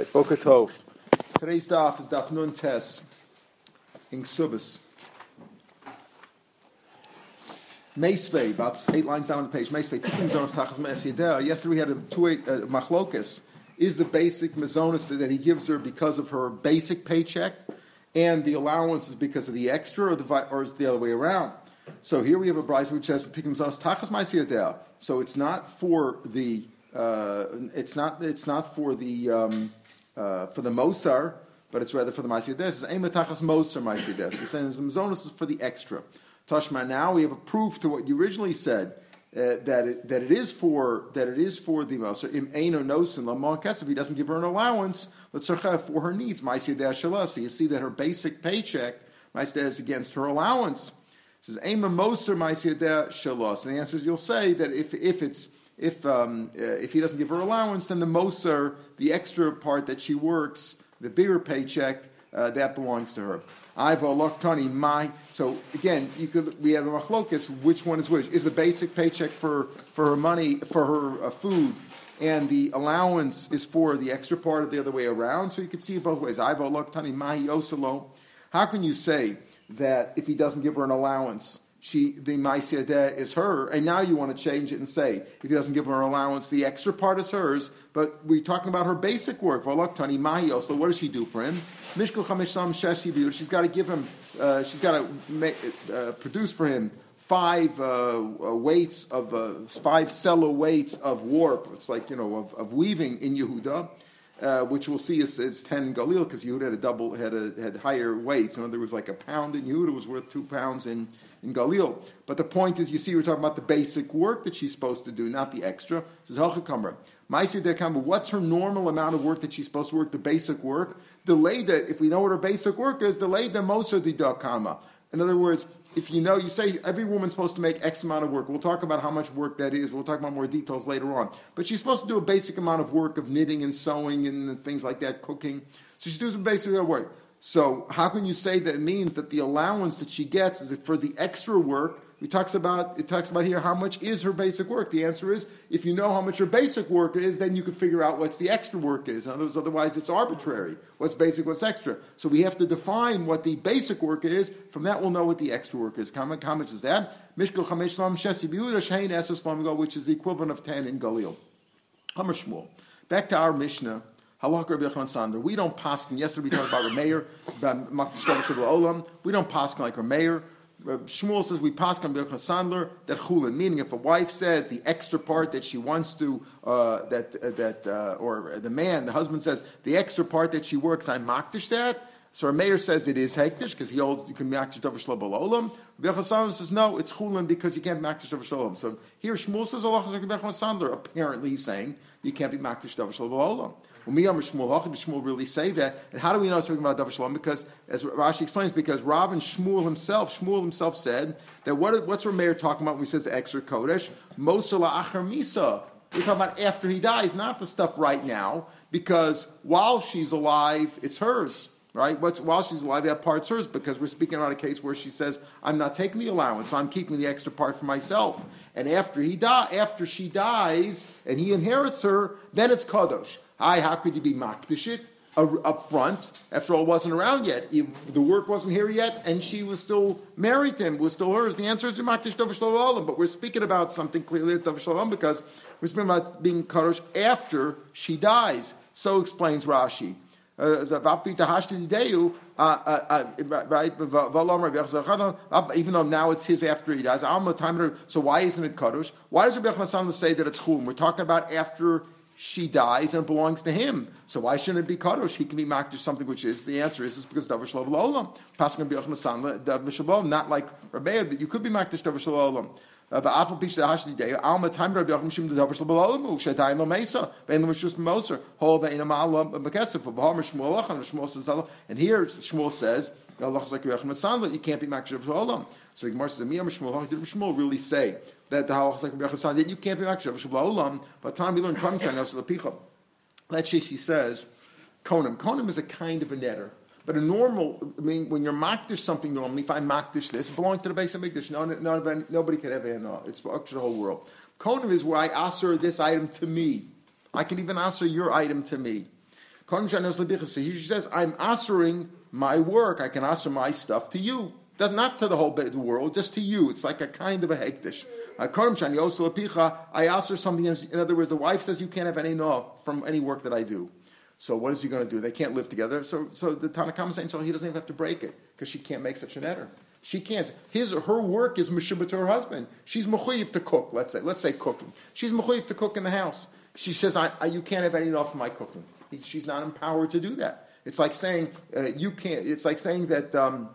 Right, Boker Tov. Today's daf is daf Nun Tes in Subis. Meisvei, about eight lines down on the page. Meisvei, Tikkun Zonos Tachas Me'esideh. Yesterday we had a two uh, machlokas. Is the basic mazonis that he gives her because of her basic paycheck, and the allowance is because of the extra, or, the, or is the other way around? So here we have a brisa which says Tikkun Zonos Tachas Me'esideh. So it's not for the uh, it's not it's not for the um, uh, for the Mosar, but it's rather for the Ma'aseh It's Eimatachas Mosar Ma'aseh We're saying the Mazonis is for the extra. Tashma, now we have a proof to what you originally said. Uh, that it, that it is for that it is for the Mosar. Im Eino Nosin Lamar If he doesn't give her an allowance, let's for her needs. Ma'aseh. So you see that her basic paycheck Ma'aseh is against her allowance. It says Ema Mosar Ma'aseh. And the answer is you'll say that if if it's if um, uh, if he doesn't give her allowance, then the moser, the extra part that she works, the bigger paycheck, uh, that belongs to her. I've loktani my. So again, you could we have a machlokas. Which one is which? Is the basic paycheck for for her money for her uh, food, and the allowance is for the extra part of the other way around? So you could see it both ways. I've loktani my. How can you say that if he doesn't give her an allowance? She the Maisiyadeh is her, and now you want to change it and say if he doesn't give her allowance, the extra part is hers. But we're talking about her basic work. Volaktani Mahio. So what does she do for him? Mishkul Chamisham Sheshi She's got to give him. Uh, she's got to make, uh, produce for him five uh, uh weights of uh, five cello weights of warp. It's like you know of, of weaving in Yehuda. Uh, which we'll see is, is 10 Galil, because Yehuda had a double, had a, had higher weights. In other words, like a pound in Yehuda was worth two pounds in, in Galil. But the point is, you see, we're talking about the basic work that she's supposed to do, not the extra. Says Halchakamra. What's her normal amount of work that she's supposed to work? The basic work. Delay that, if we know what her basic work is, delay the most of the dakama. In other words, if you know, you say every woman's supposed to make X amount of work. We'll talk about how much work that is. We'll talk about more details later on. But she's supposed to do a basic amount of work of knitting and sewing and things like that, cooking. So she does some basic work. So how can you say that it means that the allowance that she gets is for the extra work? We talks about it talks about here how much is her basic work. The answer is if you know how much her basic work is, then you can figure out what's the extra work is. Otherwise it's arbitrary. What's basic, what's extra. So we have to define what the basic work is. From that we'll know what the extra work is. How much is that? Mishkal Chamesh Lam Shesi which is the equivalent of ten in Galil. Hamar Shmuel. Back to our Mishnah. Halakha Rabbi Yochanan Sandler. We don't paskin. Yesterday we talked about Rameir, about Olam. We don't paskin like Rameir. Shmuel says we pass on Yochanan Sandler that chulin, meaning if a wife says the extra part that she wants to, uh, that uh, that uh, or the man, the husband says the extra part that she works, I makdish that. So our mayor says it is hektish because he holds you can makdish davar shlo olam. Rabbi says no, it's chulin because you can't makdish davar olam. So here Shmuel says Allah Sandler. Apparently, he's saying you can't be makdish davar olam. Shmuel really say that. And how do we know it's talking about Davar Shalom? Because, as Rashi explains, because Rav and Shmuel himself, Shmuel himself said that what, what's Rameir talking about when he says the extra Kodesh? Mosala Achar Misa. We're talking about after he dies, not the stuff right now, because while she's alive, it's hers. Right? What's, while she's alive, that part's hers because we're speaking about a case where she says, "I'm not taking the allowance, I'm keeping the extra part for myself." And after he die, after she dies and he inherits her, then it's kadosh. Hi, how could you be makdishit up front? After all, wasn't around yet. The work wasn't here yet, and she was still married to him, was still hers. The answer is you makdish But we're speaking about something clearly at davar because we're speaking about being kadosh after she dies. So explains Rashi. Uh, uh, uh, right? Even though now it's his after he dies. So why isn't it kadosh? Why does Rabbi Yochanan say that it's chum? We're talking about after she dies and it belongs to him. So why shouldn't it be kadosh? He can be makdish something which is the answer is, is because davar shalom olam. Paskin b'yochim sanla davar shalom. Not like Rabbeinu that you could be makdish davar shalom. Ba'afal pish hashdi day alma time Rabbi Yochim shim davar shalom olam shadayin lo mesa bein lo moser hol bein amal bekesef b'hamar shmuel and Shmuel says and here Shmuel says Allah like you can't be makdish davar shalom. So the Gemara says Miyam Shmuel Shmuel really say that the halachas like that you can't be makshir olam. But time we learn kamshan also the picha. Let's she says konim. Konim is a kind of a netter. But a normal, I mean, when you're makdish something normally, if I makdish this, it belongs to the base of mikdash. No, no, nobody can ever know. It's for the whole world. Konim is where I answer this item to me. I can even answer your item to me. So she says, I'm answering my work. I can answer my stuff to you. Does not to the whole world, just to you. It's like a kind of a hektish. I ask her something. In other words, the wife says you can't have any no from any work that I do. So what is he going to do? They can't live together. So, so the Tanakhama is saying, so he doesn't even have to break it because she can't make such an error. She can't. His her work is mishubah to her husband. She's mechuyev to cook. Let's say, let's say cooking. She's mechuyev to cook in the house. She says, I, I, "You can't have any enough of my cooking." She's not empowered to do that. It's like saying uh, you can't. It's like saying that. Um,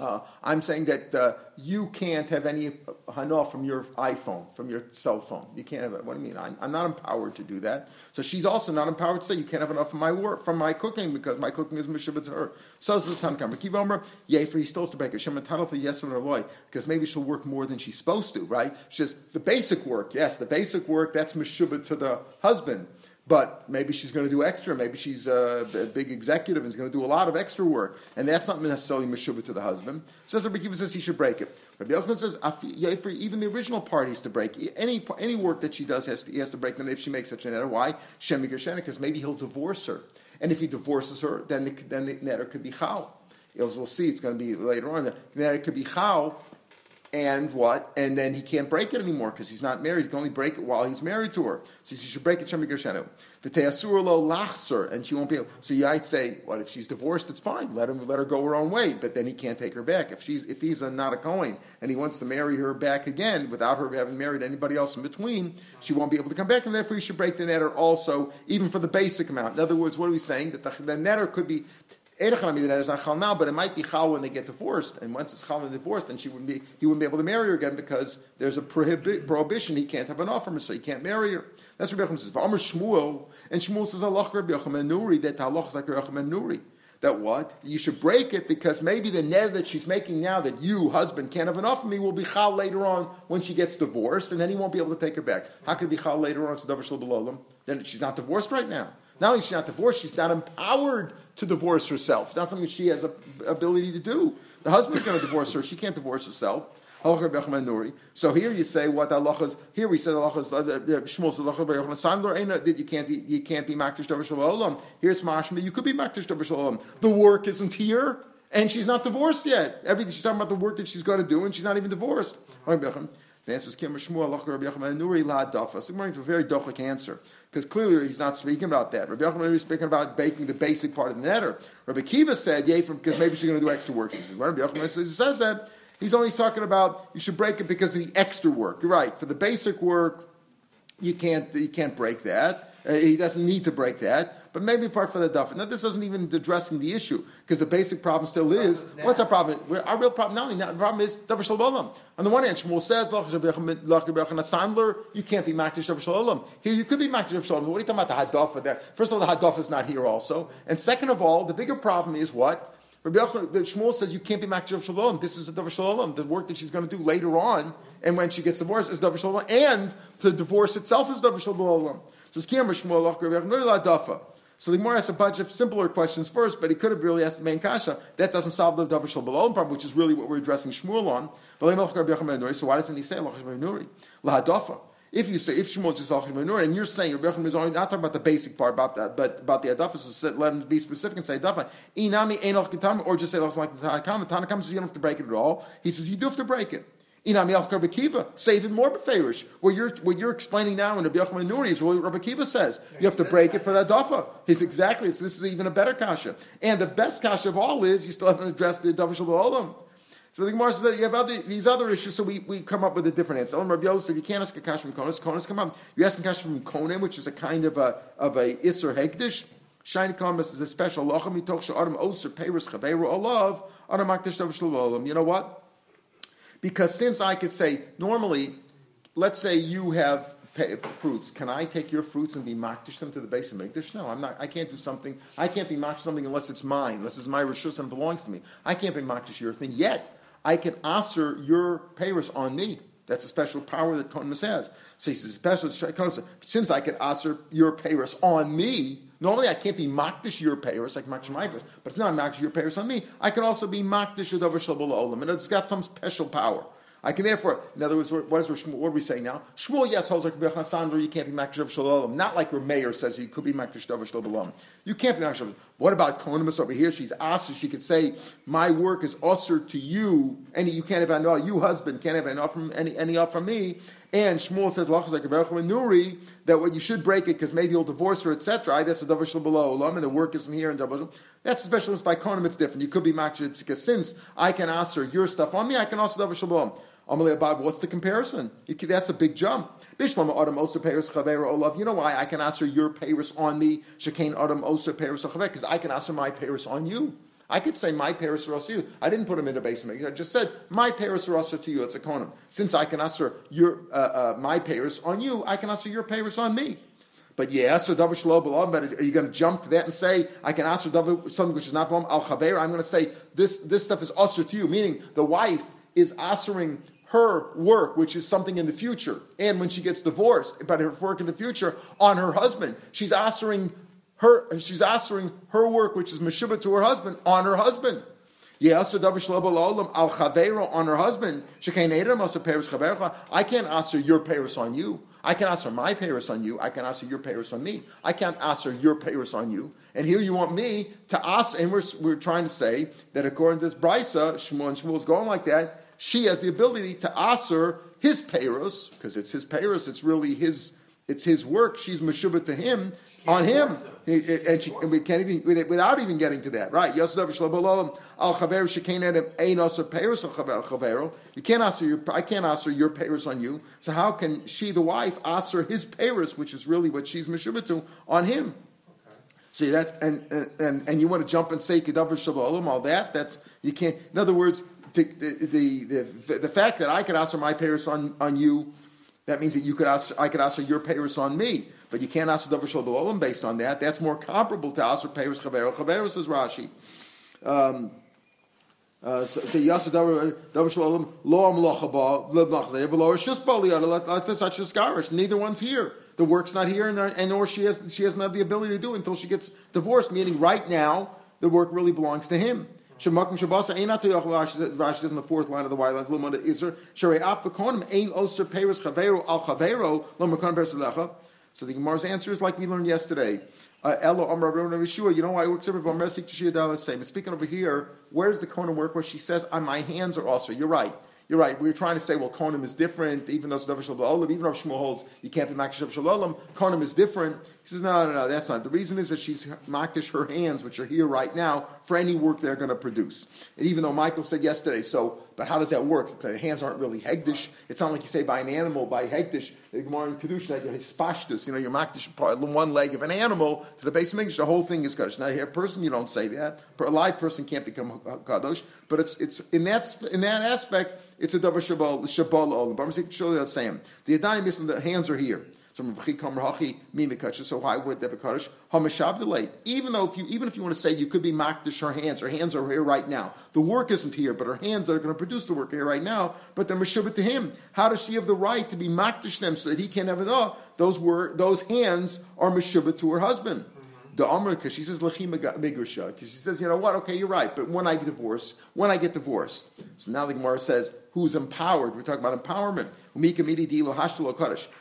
uh, I'm saying that uh, you can't have any hana from your iPhone, from your cell phone. You can't have it. What do you mean? I'm, I'm, not empowered to do that. So she's also not empowered to say you can't have enough of my work from my cooking because my cooking is mishubah to her. So is the Tanakam. Kiv Omer, yay for he still to break it. For yes or no because maybe she'll work more than she's supposed to. Right? She says the basic work. Yes, the basic work that's mishubah to the husband. But maybe she's going to do extra. Maybe she's a, big executive and is going to do a lot of extra work. And that's not necessarily meshuvah to the husband. So Rabbi Kiva says he should break it. Rabbi Yochanan says even the original parties to break. Any, any work that she does, has to, he has to break them if she makes such an error. Why? Shemi because maybe he'll divorce her. And if he divorces her, then the, then the netter could be chal. As we'll see, it's going to be later on. The netter could be chal and what? And then he can't break it anymore because he's not married. He can only break it while he's married to her. So he should break it Shem Gershenu. lo lachser, and she won't be able. So you might say, what if she's divorced? It's fine. Let him let her go her own way. But then he can't take her back. If she's if he's not a Cohen and he wants to marry her back again without her having married anybody else in between, she won't be able to come back, and therefore he should break the netter also, even for the basic amount. In other words, what are we saying? That the, the netter could be not chal now, but it might be chal when they get divorced. And once it's chal and divorced, then she wouldn't be, he wouldn't be able to marry her again because there's a prohibi- prohibition. He can't have an offer, so he can't marry her. That's what Rabbi says. V'amr Shmuel, and Shmuel says Allah Rabbi Yochanan Nuri that Allah is like Nuri. That what you should break it because maybe the net that she's making now that you husband can't have enough of me will be chal later on when she gets divorced, and then he won't be able to take her back. How could it be chal later on? Then she's not divorced right now. Not only is she not divorced, she's not empowered to divorce herself. It's not something she has a ability to do. The husband's going to divorce her. She can't divorce herself. So here you say what Allah is. Here we said uh, Shmuel said that you can't be you can't be makdish davar shalom. Here's mashma. You could be makdish davar shalom. The work isn't here, and she's not divorced yet. Everything she's talking about the work that she's got to do, and she's not even divorced. The answer is Kim Shmuel Allah Rabbi Yochanan Nuri La Dafa. It's a very dochik answer because clearly he's not speaking about that. Rabbi Yochanan is speaking about baking the basic part of the netter. Rabbi Kiva said, "Yay," because maybe she's going to do extra work. He says, Rabbi Yochanan says, says that he's only talking about you should break it because of the extra work. You're right. For the basic work, you can't you can't break that. Uh, he doesn't need to break that but maybe part for the duffin. Now, this isn't even addressing the issue because the basic problem still is what's our problem? Our real problem, not only that, the problem is davar shalom. On the one hand, Shmuel says, you can't be makdish davar shalom. Here, you could be makdish davar shalom. What are you talking about the hadafa there? First of all, the hadafa is not here also. And second of all, the bigger problem is what? Rabbi Shmuel says you can't be makdish davar shalom. This is a davar shalom. The work that she's going to do later on and when she gets divorced is davar shalom. And the divorce itself is davar shalom. So it's Shmuel, Dafa. So the Gemara asks a bunch of simpler questions first, but he could have really asked the main kasha. That doesn't solve the Davar Balon problem, which is really what we're addressing Shmuel on. So why doesn't he say Lahadafa? If you say if Shmuel just Nuri, and you're saying Rabbi Yochanan is only not talking about the basic part about that, but about the Adafa, so let him be specific and say Adafa. Inami Ein or just say like the Tanakam. Tanakam says you don't have to break it at all. He says you do have to break it. Inami al Kiva, say even more beferish. What you're what you're explaining now in Rabbi Yochanan Nuri is what Rabbi Kiva says. You have to break it for that dafa. He's exactly. So this is even a better kasha. And the best kasha of all is you still haven't addressed the dafa shalom. So the Gemara says that you have other, these other issues, so we, we come up with a different answer. Rabbi Yosef, you can't ask a kasha from Konas. Konas come up. You ask a kasha from Konan, which is a kind of a of a Isser Hegdish. Shiny Konas is a special. You know what? Because since I could say, normally, let's say you have fruits. Can I take your fruits and be makdish them to the base of Mikdash? No, I'm not. I can't do something. I can't be makdish something unless it's mine, unless it's my rishus and belongs to me. I can't be makdish your thing. Yet, I can answer your payers on me. That's a special power that Kodemus has. So he says, special, since I can answer your payers on me, Normally, I can't be makdish your payers like makdish my payers, but it's not makdish your payers on me. I can also be makdish of olam, and it's got some special power. I can therefore, in other words, what, is, what are we saying now? Shmuel, yes, holds like Hassan, you can't be makdish shalom. Not like mayor says you could be makdish shalom. You can't be makdish. What about Konimus over here? She's asked, she could say, My work is usher to you, and you can't have an you husband can't have an from any any off from me. And Shmuel says, Nuri, that what you should break it because maybe you'll divorce her, etc. That's a davar below and the work isn't here. And that's especially by Konim, it's different. You could be makdish because since I can ask her your stuff on me, I can also davar shalom. What's the comparison? That's a big jump. Bishlama Adam Osa Paris Chavera Olav. You know why I can answer your Paris on me? Shekain Adam Osa Paris Because I can answer my Paris on you. I could say my Paris are also you. I didn't put them in the basement. I just said my Paris are also to you. It's a konam. Since I can answer your uh, uh, my Paris on you, I can answer your Paris on me. But yeah, so David Shlomo but are you going to jump to that and say I can answer something which is not Al Chaver? I'm going to say this this stuff is usher to you, meaning the wife is answering her work, which is something in the future, and when she gets divorced, but her work in the future on her husband, she's answering her, she's answering her work, which is meshuba to her husband, on her husband. Yes, al on her husband. I can't answer your Paris on you. I can answer my Paris on you. I can answer your Paris on me. I can't answer your Paris on you. And here you want me to ask, and we're, we're trying to say that according to this Brisa, Shmuel and is going like that, she has the ability to aser his payros, because it's his payros, it's really his, it's his work. She's meshubah to him, on him. and, she, and we can't even, without even getting to that, right? al chaver shekain adam ein aser payros al chavero. You can't aser your, I can't aser your payros on you. So how can she, the wife, aser his payros, which is really what she's meshubah to, on him? See that's and, and and you want to jump and say kedavar shalom all that that's you can't. In other words, the, the, the, fact that I could answer my Paris on, on you, that means that you could ask, I could answer your Paris on me. But you can't answer Davar Shal based on that. That's more comparable to answer Paris Chavero. Chavero says Rashi. Um, uh, so Yasa Davar Shalom Lo Amlochaba Lebnachzer V'Lo Shusbali Latfis Shishkarish. Neither one's here. The work's not here, and, and or she has she doesn't have the ability to do it until she gets divorced. Meaning, right now, the work really belongs to him. Shabasa ain't not Rashi says in the fourth line of the white lines. Ain't Oser Peres Al Lomakon Berselecha. So the Gemara's answer is like we learned yesterday. Uh, Elo Amar Yeshua. You know why it works over Balmersik Tashia Dalas same. Speaking over here, where does the Kohen work? Where she says, "On my hands are also." You're right. You're right. We were trying to say, well, Konim is different, even though it's Davar Shalom even though Shmuel holds you can't be Makish Shalom, Konim is different. Says, no, no, no, that's not. The reason is that she's Makish her hands, which are here right now, for any work they're going to produce. And even though Michael said yesterday, so, but how does that work? Because the hands aren't really Hegdish. It's not like you say by an animal, by Hegdish, more in Kedusha, that you're Hispashtus, you know, you're Makish one leg of an animal to the base of English, the whole thing is Kaddish. Now, here, a person, you don't say that. A live person can't become Kaddish, but it's, it's in, that, in that aspect, it's a davar shabal shabal. But I'm saying the same. The yadayim is the hands are here. So why would that be kaddish? Even though if you even if you want to say you could be makdish her hands, her hands are here right now. The work isn't here, but her hands that are going to produce the work are here right now. But they're meshubah to him. How does she have the right to be makdish them so that he can't have it all? Those were those hands are meshubah to her husband mm-hmm. the Amr, because she says Lachima Migrisha, because she says, you know what, okay, you're right, but when I get divorced, when I get divorced. So now the Gemara says, who's empowered? We're talking about empowerment.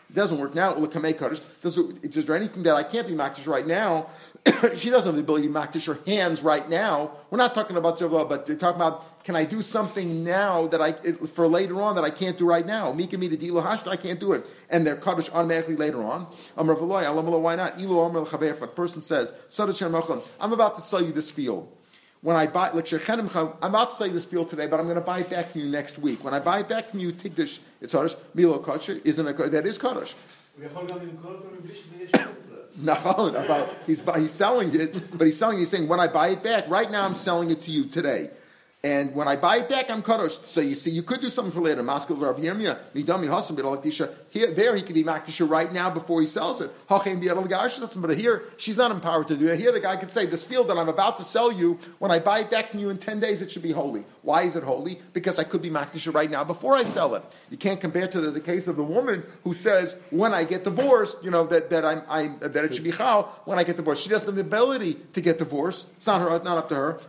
It doesn't work now. Does is there anything that I can't be makdish right now? she doesn't have the ability to makdish her hands right now. We're not talking about but they're talking about can I do something now that I for later on that I can't do right now? Mika me the I can't do it, and they're kaddish automatically later on. Why not? If a person says, "I'm about to sell you this field." When I buy, like I'm about to sell you this field today, but I'm going to buy it back from you next week. When I buy it back from you, Tigdish, it's Kaddish, Milo Kaddish, isn't a that is Kaddish. No, about he's he's selling it, but he's selling. He's saying when I buy it back, right now I'm selling it to you today. And when I buy it back, I'm kadosh. So you see, you could do something for later. Maskil Rav Yirmiyah, midami hasam b'dalaktisha. Here, there he could be maktisha right now before he sells it. But here, she's not empowered to do it. Here, the guy could say, "This field that I'm about to sell you, when I buy it back from you in ten days, it should be holy." Why is it holy? Because I could be maktisha right now before I sell it. You can't compare to the, the, case of the woman who says, "When I get divorced, you know that that I'm, I, that it should be chal when I get divorced." She doesn't have the ability to get divorced. It's not her, not up to her.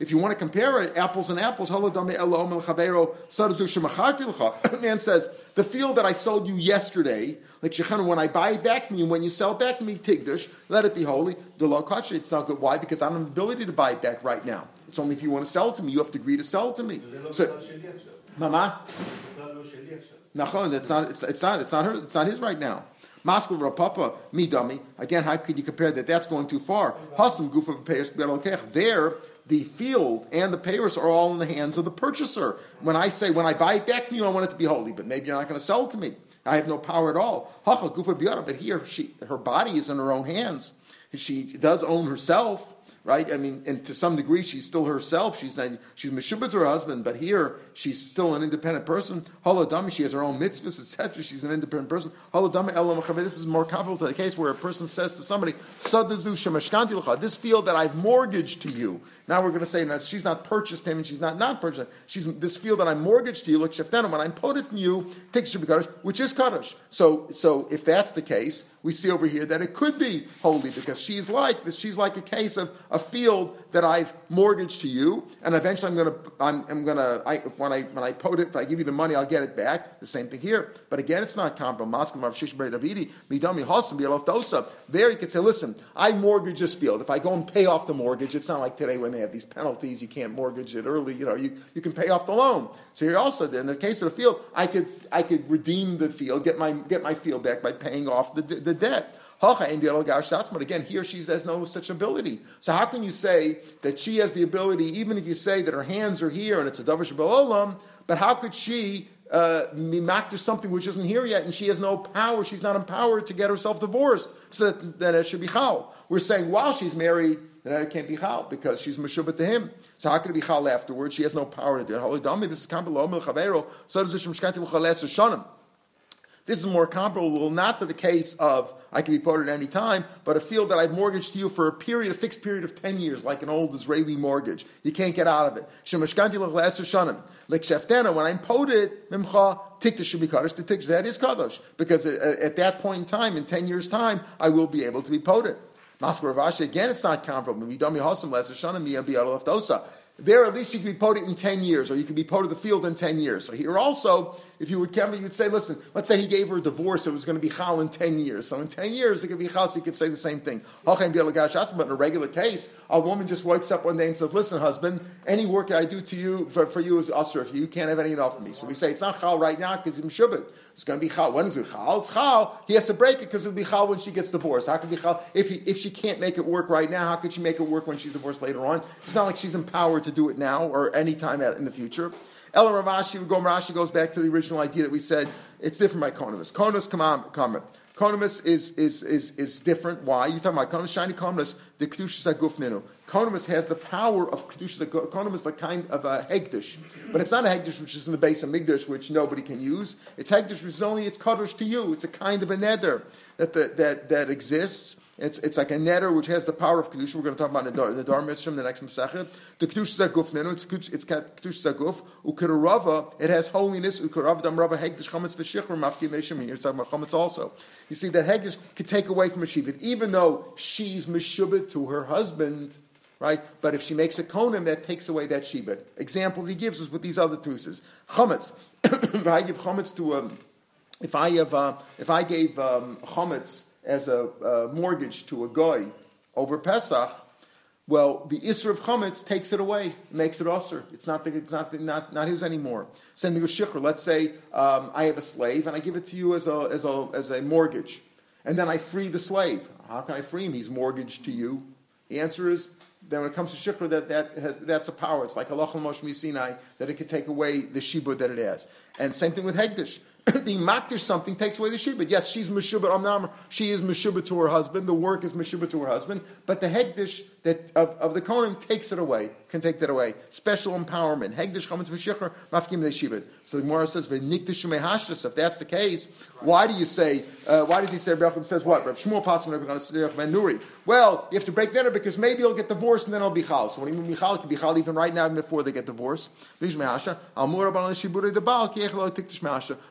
If you want to compare it, apples and apples, man says, The field that I sold you yesterday, like Shechana, when I buy it back from you, when you sell it back to me, Tigdush, let it be holy. The law it's not good. Why? Because I don't have the ability to buy it back right now. It's only if you want to sell it to me, you have to agree to sell it to me. So, Mama? Nachon, it's not, it's, it's not, it's not her, it's not his right now. Moscow Rapapa, me dummy. Again, how could you compare that? That's going too far. Hasam Gufa There, the field and the payers are all in the hands of the purchaser. When I say, when I buy it back from you, I want it to be holy, but maybe you're not going to sell it to me. I have no power at all. But here, she, her body is in her own hands. She does own herself right? I mean, and to some degree, she's still herself. She's not, she's to her husband, but here she's still an independent person. Holodami, she has her own mitzvahs, etc. She's an independent person. Holodami elam This is more comparable to the case where a person says to somebody, This field that I've mortgaged to you. Now we're going to say that she's not purchased him and she's not not purchased. She's this field that I mortgaged to you, like Sheftana, when I put it from you, take Kaddish, which is Kaddish. So, so if that's the case, we see over here that it could be holy because she's like this. She's like a case of a field that I've mortgaged to you, and eventually I'm going to I'm, I'm going to I, when I when I put it, if I give you the money, I'll get it back. The same thing here, but again, it's not comparable. There you could say, listen, I mortgage this field. If I go and pay off the mortgage, it's not like today when they have these penalties, you can't mortgage it early. You know, you, you can pay off the loan. So here also, in the case of the field, I could I could redeem the field, get my get my field back by paying off the, the debt. Again, or she has no such ability. So how can you say that she has the ability, even if you say that her hands are here and it's a davar olam, but how could she uh, something which isn't here yet, and she has no power, she's not empowered to get herself divorced, so that, that it should be chal. We're saying while she's married, then it can't be chal because she's meshubah to him. So how can it be chal afterwards? She has no power to do it. Holy Dami, this is comparable. So does it This is more comparable not to the case of I can be put at any time, but a field that I've mortgaged to you for a period, a fixed period of 10 years, like an old Israeli mortgage. You can't get out of it. Shemashkanti shanim. When I'm poted, mimcha, tikta should be kaddish, the tikta, that is kaddish. Because at that point in time, in 10 years' time, I will be able to be poted. Ravashi, again, it's not comparable. There, at least you can be poted in 10 years, or you can be poted the field in 10 years. So here also, if you would come, you'd say, listen, let's say he gave her a divorce, it was going to be chal in 10 years. So in 10 years, it could be chal, so you could say the same thing. But in a regular case, a woman just wakes up one day and says, listen, husband, any work I do to you, for, for you is usher. If you can't have any enough of me. So we say, it's not chal right now because he's shubit. It's going to be chal. When is it chal? It's chal. He has to break it because it'll be chal when she gets divorced. How could be chal? If, he, if she can't make it work right now, how could she make it work when she's divorced later on? It's not like she's empowered to do it now or any time in the future. Ella Ravashi, Rashi goes back to the original idea that we said it's different by Konomus. Konomus, come on, come on. Konomus is, is, is, is different. Why? You're talking about Konomus, shiny Konomus, the Kedushas Agufninu. Konomus has the power of Kedushas Konomus is like kind of a Hegdish. But it's not a Hegdish which is in the base of Migdash, which nobody can use. It's Hegdish which is only, it's Kaddish to you. It's a kind of a nether that, that, that exists. It's, it's like a netter which has the power of kedusha. We're going to talk about in the Dar Mitzvah, the next Masechet. The kedusha zaguf nenu. It's it's kedusha zaguf. Ukerava. It has holiness. Ukerava dam rava hegdish chametz v'shichur mafki neshim. You're talking about chametz also. You see that hegdish could take away from a shibit, even though she's meshubit to her husband. Right, but if she makes a konim, that takes away that shibit. Example he gives us with these other tuses. Chametz. if I give chametz to um, if I have uh, if I gave um, chametz as a, a mortgage to a guy over Pesach, well, the Isra of Chametz takes it away, makes it usher. It's not, the, it's not, the, not, not his anymore. Sending a shikhr. Let's say um, I have a slave and I give it to you as a, as, a, as a mortgage. And then I free the slave. How can I free him? He's mortgaged to you. The answer is then when it comes to shikhr, that, that has, that's a power. It's like Allah Moshe Sinai, that it could take away the shibud that it has. And same thing with Hegdish. being makdish something takes away the shibud. Yes, she's meshubah. She is meshubah to her husband. The work is meshubah to her husband. But the hegdish that of, of the kohen takes it away. Can take that away. Special empowerment. So the Gemara says. If that's the case, why do you say? Uh, why does he say? Rebbe says what? Rav. Well, you have to break that because maybe he'll get divorced and then he'll be chal. So when he mean chal, it can be chal even right now even before they get divorced. The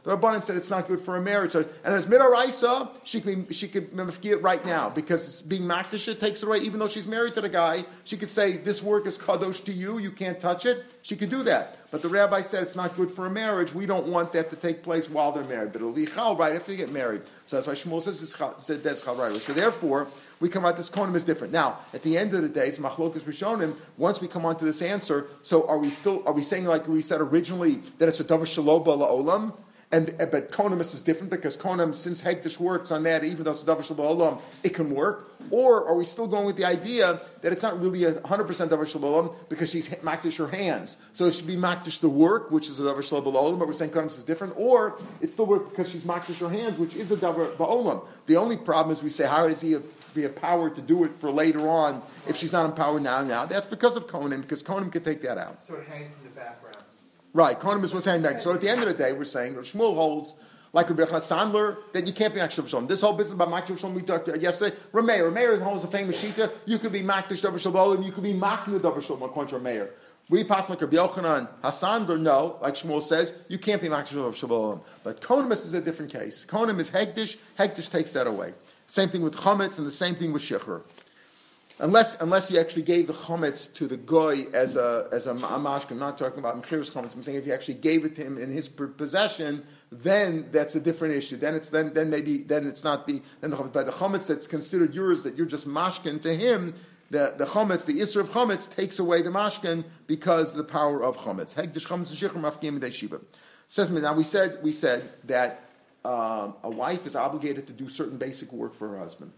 Rabbanan said it's not good for a marriage. And as midaraisa, she can she could mafki it right now because being makdisha takes it away. Even though she's married to the guy, she could say this work is kadosh to you. You can't touch it. She could do that. but the rabbi said it's not good for a marriage. We don't want that to take place while they're married, but it'll be chal right after they get married. So that's why Shmuel says it's chal, that's chal right. So therefore, we come out this konim is different. Now, at the end of the day, it's machlokas rishonim. Once we come on to this answer, so are we still are we saying like we said originally that it's a davar shaloba la'olam? And eh, but Konamis is different because Konam, since Hektish works on that, even though it's a Davar Shalom, it can work. Or are we still going with the idea that it's not really a hundred percent Davar Shalom because she's Makdish her hands, so it should be Makdish the work, which is a Davar Shalom, but we're saying Konamis is different. Or it's still work because she's Makdish her hands, which is a Davar Ba'olam. The only problem is we say how does he be empowered to do it for later on if she's not empowered now? Now that's because of Konim, because Konim can take that out. So it hangs in the background. Right, Kohanim is what's back. So at the end of the day, we're saying Shmuel holds like Rabbi Sandler that you can't be Makdash Shalom. This whole business about Makdash Shalom we talked yesterday. Rameir, Rameir holds a famous shita. You could be Makdash Davar Shalom and you could be Makdash Davar Shalom according to Rameir. We pass like Rabbi Yochanan, Hasandler, no, like Shmuel says, you can't be Makdash Davar Shalom. But Kohanim is a different case. Kohanim is Hegdish. Hegdish takes that away. Same thing with Chametz and the same thing with Shechur. Unless, unless he actually gave the chametz to the goy as a as a mashkin, I'm not talking about mechirus chametz. I'm saying if he actually gave it to him in his possession, then that's a different issue. Then it's then then maybe then it's not the then the chametz. By the chametz that's considered yours that you're just mashkin to him, the the chametz, the isser of chametz takes away the mashkin because of the power of chametz. Hegdish chametz and. Says me now. We said we said that um, a wife is obligated to do certain basic work for her husband.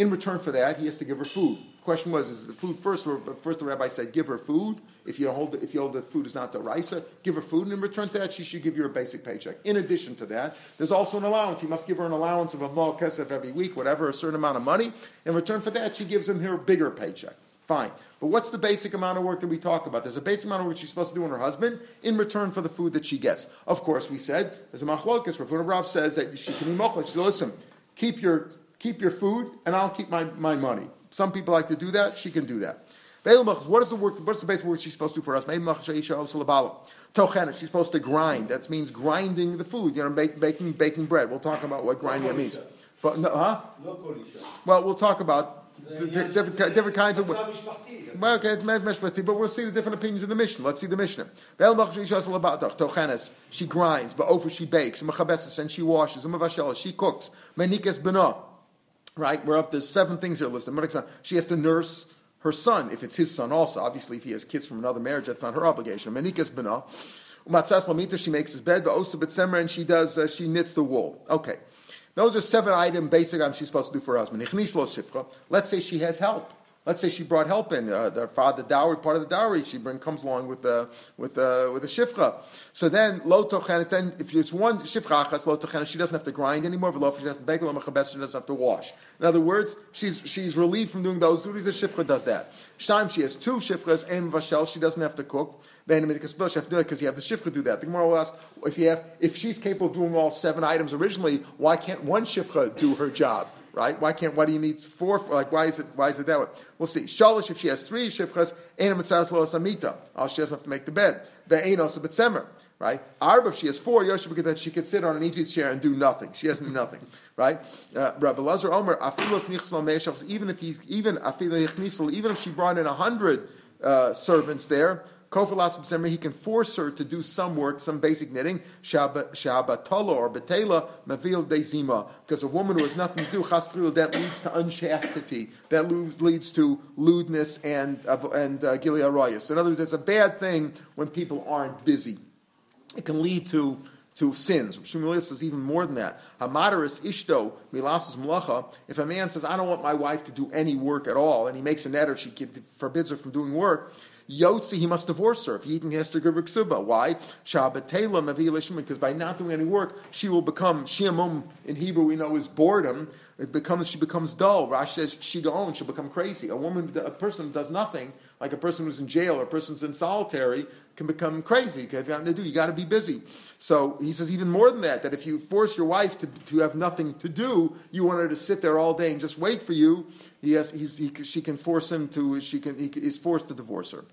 In return for that, he has to give her food. The question was, is the food first? Or first, the rabbi said, give her food. If you hold, if you hold the food is not the raisa, give her food, and in return to that, she should give you a basic paycheck. In addition to that, there's also an allowance. He must give her an allowance of a mal kesef every week, whatever, a certain amount of money. In return for that, she gives him her bigger paycheck. Fine. But what's the basic amount of work that we talk about? There's a basic amount of work she's supposed to do on her husband in return for the food that she gets. Of course, we said, there's a machlokas. Rav says that she can be mochel. She says, listen, keep your keep your food and I'll keep my, my money. Some people like to do that. She can do that. What is the work? What's the basic work she's supposed to do for us? She's supposed to grind. That means grinding the food. You know, baking baking bread. We'll talk about what grinding means. But no, huh? Well, we'll talk about different, different kinds of. Well, okay, but we'll see the different opinions of the Mishnah. Let's see the Mishnah. She grinds, but over she bakes, and she washes, she cooks. Right? We're up to seven things here listed. She has to nurse her son, if it's his son also. Obviously, if he has kids from another marriage, that's not her obligation. Menikas bena. She makes his bed, but Osa Batsemer and she does, uh, she knits the wool. Okay. Those are seven item basic items she's supposed to do for her husband. Let's say she has help. Let's say she brought help in. Uh, the father, the dowry, part of the dowry, she bring, comes along with the with the with the shifcha. So then lo. Then if it's one shifcha lo she doesn't have to grind anymore. She doesn't beg lo she doesn't have to wash. In other words, she's she's relieved from doing those duties. The shifcha does that. Shtaim she has two shifchas and vashel. She doesn't have to cook. Then because you have the shifcha do that. The Gemara will ask if you have if she's capable of doing all seven items originally, why can't one shifcha do her job? Right? Why can't? Why do you need four? Like, why is it? Why is it that way? We'll see. Shalish, if she has three shifchas, ena mitzvahs lo samita. All she doesn't have to make the bed. The ena also betzemer, right? Arba, if she has four, Yoshua that she could sit on an easy chair and do nothing. She has nothing, right? Uh, Rabbi Lazar Omer, even if he's even even if she brought in a hundred uh, servants there he can force her to do some work, some basic knitting. Shabatala or betela mavil dezima. Because a woman who has nothing to do, that leads to unchastity. That leads to lewdness and and uh, In other words, it's a bad thing when people aren't busy. It can lead to to sins. Shmuel says even more than that. Hamadaris ishto milasas malacha. If a man says, "I don't want my wife to do any work at all," and he makes a net or she forbids her from doing work, Yotzi, he must divorce her. If he has to give her ksuba. Why? Because by not doing any work, she will become, shiamum in Hebrew we know is boredom. It becomes, she becomes dull. Rash says she shigaon, she'll become crazy. A woman, a person who does nothing, like a person who's in jail or a person who's in solitary, can become crazy. You got to do. You got to be busy. So he says even more than that. That if you force your wife to, to have nothing to do, you want her to sit there all day and just wait for you. He has, he, she can force him to. She can. He is forced to divorce her.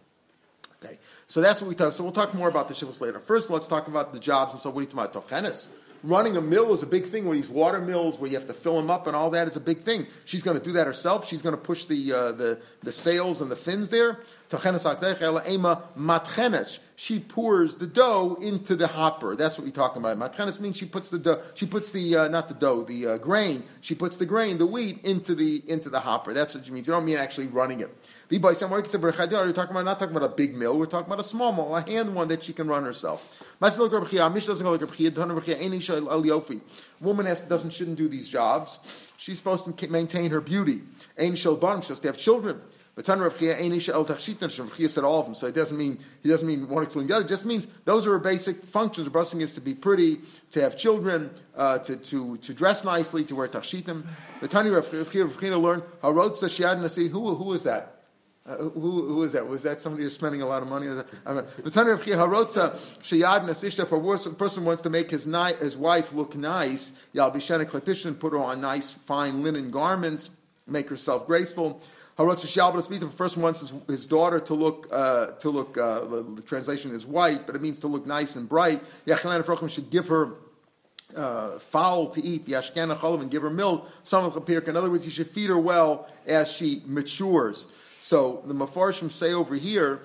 Okay, so that's what we talk. So we'll talk more about the shivas later. First, let's talk about the jobs. And so, what are you talking about? Tochenes. Running a mill is a big thing. Where these water mills, where you have to fill them up and all that, is a big thing. She's going to do that herself. She's going to push the uh, the the sails and the fins there. Matchenes. she pours the dough into the hopper. That's what we're talking about. Matchanis means she puts the dough, she puts the uh, not the dough, the uh, grain. She puts the grain, the wheat into the into the hopper. That's what she means. You don't mean actually running it. We're talking about not talking about a big mill. We're talking about a small mill, a hand one that she can run herself. A Woman has, doesn't shouldn't do these jobs. She's supposed to maintain her beauty. She's supposed to have children. But said all of them, so it doesn't mean he doesn't mean one excluding the other. It just means those are her basic functions. Brusing is to be pretty, to have children, uh, to, to, to dress nicely, to wear tachshitim. The Tani learned. Who who is that? Uh, who, that? Was that somebody who's spending a lot of money? For a person wants to make his ni- his wife look nice, put her on nice fine linen garments, make herself graceful. The first one wants his, his, daughter to look uh, to look. Uh, the, the, translation is white, but it means to look nice and bright. Should give her. Uh, fowl to eat, and give her milk. Some of the In other words, you should feed her well as she matures. So the mafarshim say over here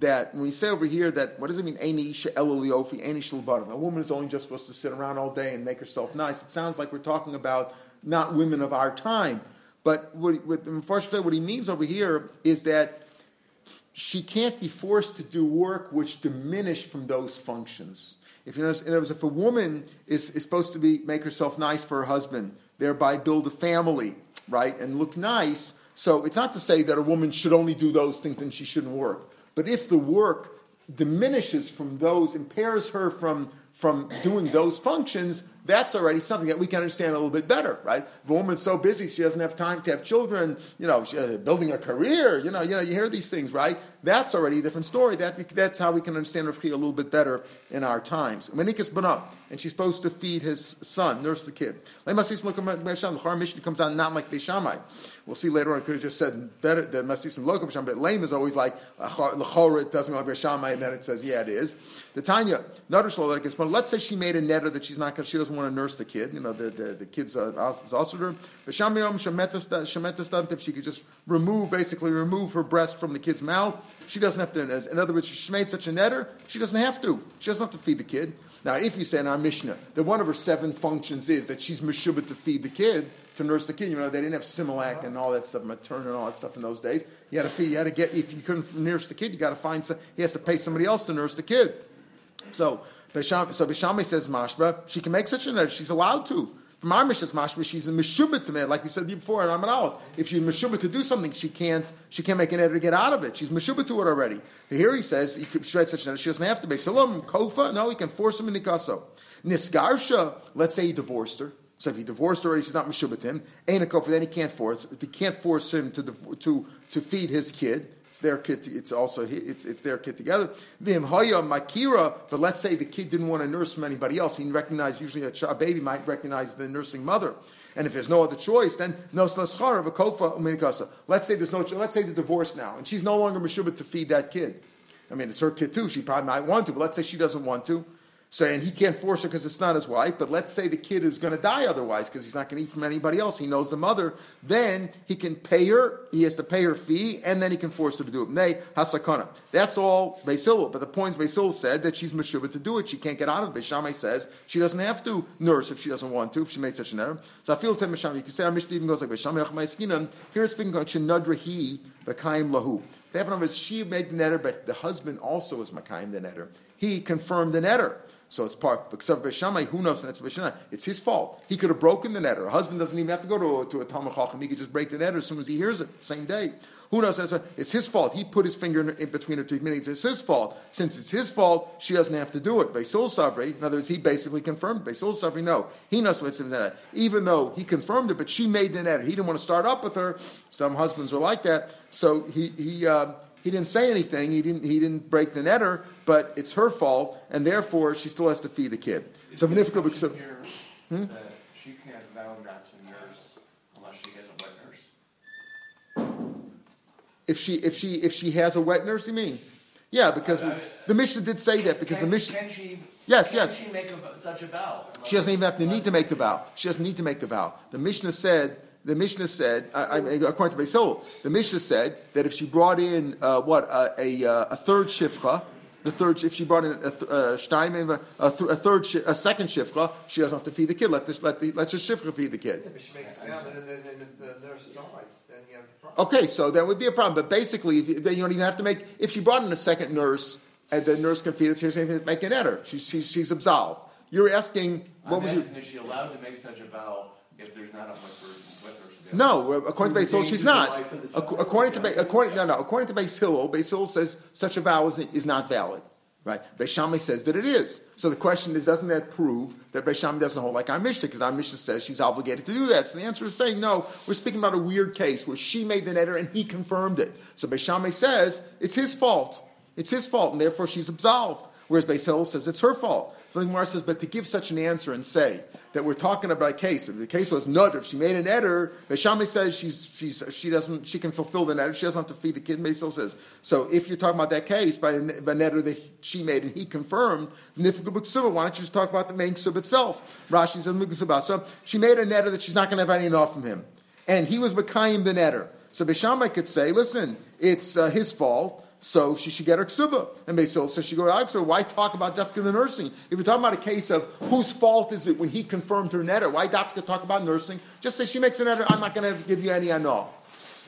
that when we say over here that what does it mean? A woman is only just supposed to sit around all day and make herself nice. It sounds like we're talking about not women of our time. But what, what, what he means over here is that she can't be forced to do work which diminish from those functions. If you notice, in other words, if a woman is, is supposed to be make herself nice for her husband, thereby build a family, right, and look nice, so it's not to say that a woman should only do those things and she shouldn't work. But if the work diminishes from those, impairs her from, from doing those functions, that's already something that we can understand a little bit better, right? If a woman's so busy she doesn't have time to have children, you know, uh, building a career, you know, you know, you hear these things, right? That's already a different story. That, that's how we can understand Rav a little bit better in our times. Manikas Banah, and she's supposed to feed his son, nurse the kid. The Mishnah comes out not like Beishamai. We'll see later on. I could have just said better than Masisim Lokum Sham, but lame is always like Lechora, it doesn't go like Beishamai, and then it says, yeah, it is. The Tanya, let's say she made a netter that she's not, going. she doesn't want to nurse the kid, you know, the, the, the kid's uh, also If she could just remove, basically remove her breast from the kid's mouth, she doesn't have to, in other words, she made such a netter, she doesn't have to. She doesn't have to feed the kid. Now, if you say in our Mishnah that one of her seven functions is that she's meshubah to feed the kid, to nurse the kid, you know, they didn't have Similac and all that stuff, maternal and all that stuff in those days. You had to feed, you had to get, if you couldn't nurse the kid, you got to find, some, he has to pay somebody else to nurse the kid. So, so Bishami says Mashba, she can make such an netter, she's allowed to. From our Mishnah's mashma, she's a meshubah to me, like we said before in Amar Aleph. If she's meshubah to do something, she can't she can't make an editor to get out of it. She's meshubah to it already. But Here he says he could shred such an editor. She doesn't have to be. Salam kofa. No, he can force him in nikaso. Nisgarsha. Let's say he divorced her. So if he divorced already, she's not meshubah to him. Ain't a kofa. Then he can't force. He can't force him to to to feed his kid. It's their kid. It's also it's it's their kid together. Vimhaya makira. But let's say the kid didn't want to nurse from anybody else. He recognized usually a, a baby might recognize the nursing mother. And if there's no other choice, then no schar of a kofa uminikasa. Let's say there's no. Let's say the divorce now, and she's no longer meshubah to feed that kid. I mean, it's her kid too. She probably might want to, but let's say she doesn't want to. So, and he can't force her because it's not his wife, but let's say the kid is going to die otherwise because he's not going to eat from anybody else. He knows the mother. Then he can pay her, he has to pay her fee, and then he can force her to do it. Nay, hasakana. That's all Basil. But the point is, Basil said that she's Meshuvah to do it. She can't get out of it. Beishamai says she doesn't have to nurse if she doesn't want to, if she made such an error. So I feel Beishamai, you can say our Mishnah even goes like Beishamai Here it's speaking about Shinadrahi, Bakaim Lahu. The happen is she made the netter, but the husband also is Makaim the netter. He confirmed the netter. So it's part. Except who knows? It's It's his fault. He could have broken the netter. A husband doesn't even have to go to, to a Talmud Chacham. He could just break the netter as soon as he hears it, the same day. Who knows? It's his fault. He put his finger in, in between her two knees. It's his fault. Since it's his fault, she doesn't have to do it. Beisul Savri, in other words, he basically confirmed. Beisul Savri, no. He knows what's in the netter. Even though he confirmed it, but she made the netter. He didn't want to start up with her. Some husbands are like that. So he, he, uh, he didn't say anything. He didn't. He didn't break the netter, but it's her fault, and therefore she still has to feed the kid. So Benifka so, hmm? she can't vow not to nurse unless she has a wet nurse. If she if she if she has a wet nurse, you mean? Yeah, because uh, the Mishnah did say that because can, the Mishnah. Can she? Yes, can yes. She make a, such a vow. She doesn't even have to need to make the vow. She doesn't need to make the vow. The Mishnah said the Mishnah said, I, I, according to Beisol, the Mishnah said that if she brought in uh, what a, a, uh, a, third shifcha, the third, if she brought in a, th- a, stein, a, th- a third, shi- a second shifcha, she doesn't have to feed the kid. Let this, let the, let the shifcha feed the kid. Yeah, she the the. Okay, so that would be a problem. But basically, if you, then you don't even have to make. If she brought in a second nurse and the nurse can feed it, she's anything make an error. She's, she's, she's absolved. You're asking what I'm was your asking, is she allowed to make such a vow if there's not a witness, witness? No, according to Beis Hillel, she's not. life of the Ac- According to Be- according no no according to Beis Hillel, Beis Hillel says such a vow is, is not valid. Right? Beis Shammai says that it is. So the question is, doesn't that prove that Beis Shammai doesn't hold like our Mishnah? Because our Mishnah says she's obligated to do that. So the answer is saying no. We're speaking about a weird case where she made the neder and he confirmed it. So Beis Shammai says it's his fault. It's his fault, and therefore she's absolved. Whereas Beis Hillel says it's her fault. So the Gemara says, but to give such an answer and say that we're talking about a case, if the case was nudder, if she made an eder, Beis Shammai says she's, she's, she doesn't, she can fulfill the neder, she doesn't have to feed the kid, Beis Hillel says. So if you're talking about that case, by a neder that she made and he confirmed, nifgu b'ksuba, why don't you just talk about the main ksub itself? Rashi says, "Miksuba." so she made a neder that she's not going to have any enough from him. And he was Makayim the neder. So Beis Shammai could say, listen, it's uh, his fault, so she should get her ksuba. And Hillel says she go out. So why talk about Dafka the nursing? If you're talking about a case of whose fault is it when he confirmed her neder, why Dafka talk about nursing? Just say she makes a neder. I'm not going to give you any ano,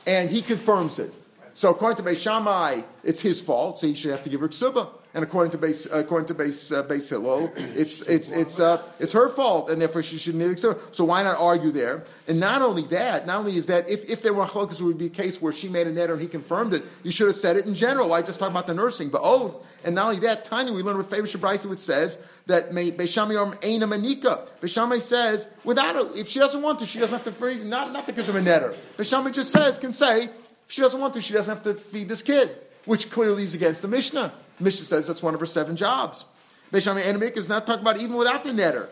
and he confirms it. So according to Beis Shammai, it's his fault, so he should have to give her ksuba. And according to base according to Beis, uh, Beis Hillel, it's it's it's uh, it's her fault, and therefore she shouldn't need ksuba. So why not argue there? And not only that, not only is that if, if there were chalokas, it would be a case where she made a neder and he confirmed it. You should have said it in general. I just talked about the nursing, but oh, and not only that, Tanya, we learn with Favor Shabraisa, which says that Beis Shammai ain't a manika. Beis says without a, if she doesn't want to, she doesn't have to freeze. Not not because of a neder. Beis just says can say. If she doesn't want to, she doesn't have to feed this kid, which clearly is against the Mishnah. The Mishnah says that's one of her seven jobs. Beis Shammai Enamik is not talking about even without the neder.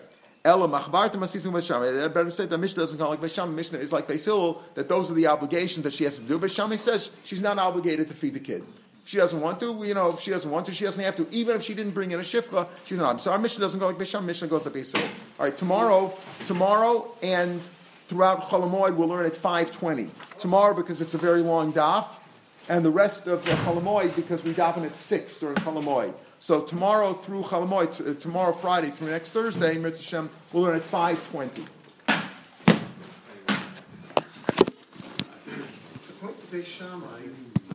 Ella machbarta masisim Beis Shammai. I better say the Mishnah doesn't call like Beis Shammai. Mishnah is like Beis Hillel, that those are the obligations that she has to do. Beis Shammai says she's not obligated to feed the kid. She doesn't want to, you know, if she doesn't want to, she doesn't have to. Even if she didn't bring in a shifcha, she's not. So our Mishnah doesn't go like Beis Shammai. Mishnah goes like Beis Hillel. All right, tomorrow, tomorrow and throughout Chol Hamoed, we'll learn at 5.20. Tomorrow, because it's a very long daf, and the rest of the Chol Hamoed, because we daven at 6 during Chol Hamoed. So tomorrow through Chol Hamoed, t- uh, tomorrow Friday through next Thursday, Mitzvah Shem, we'll learn at 5.20. According Shammai,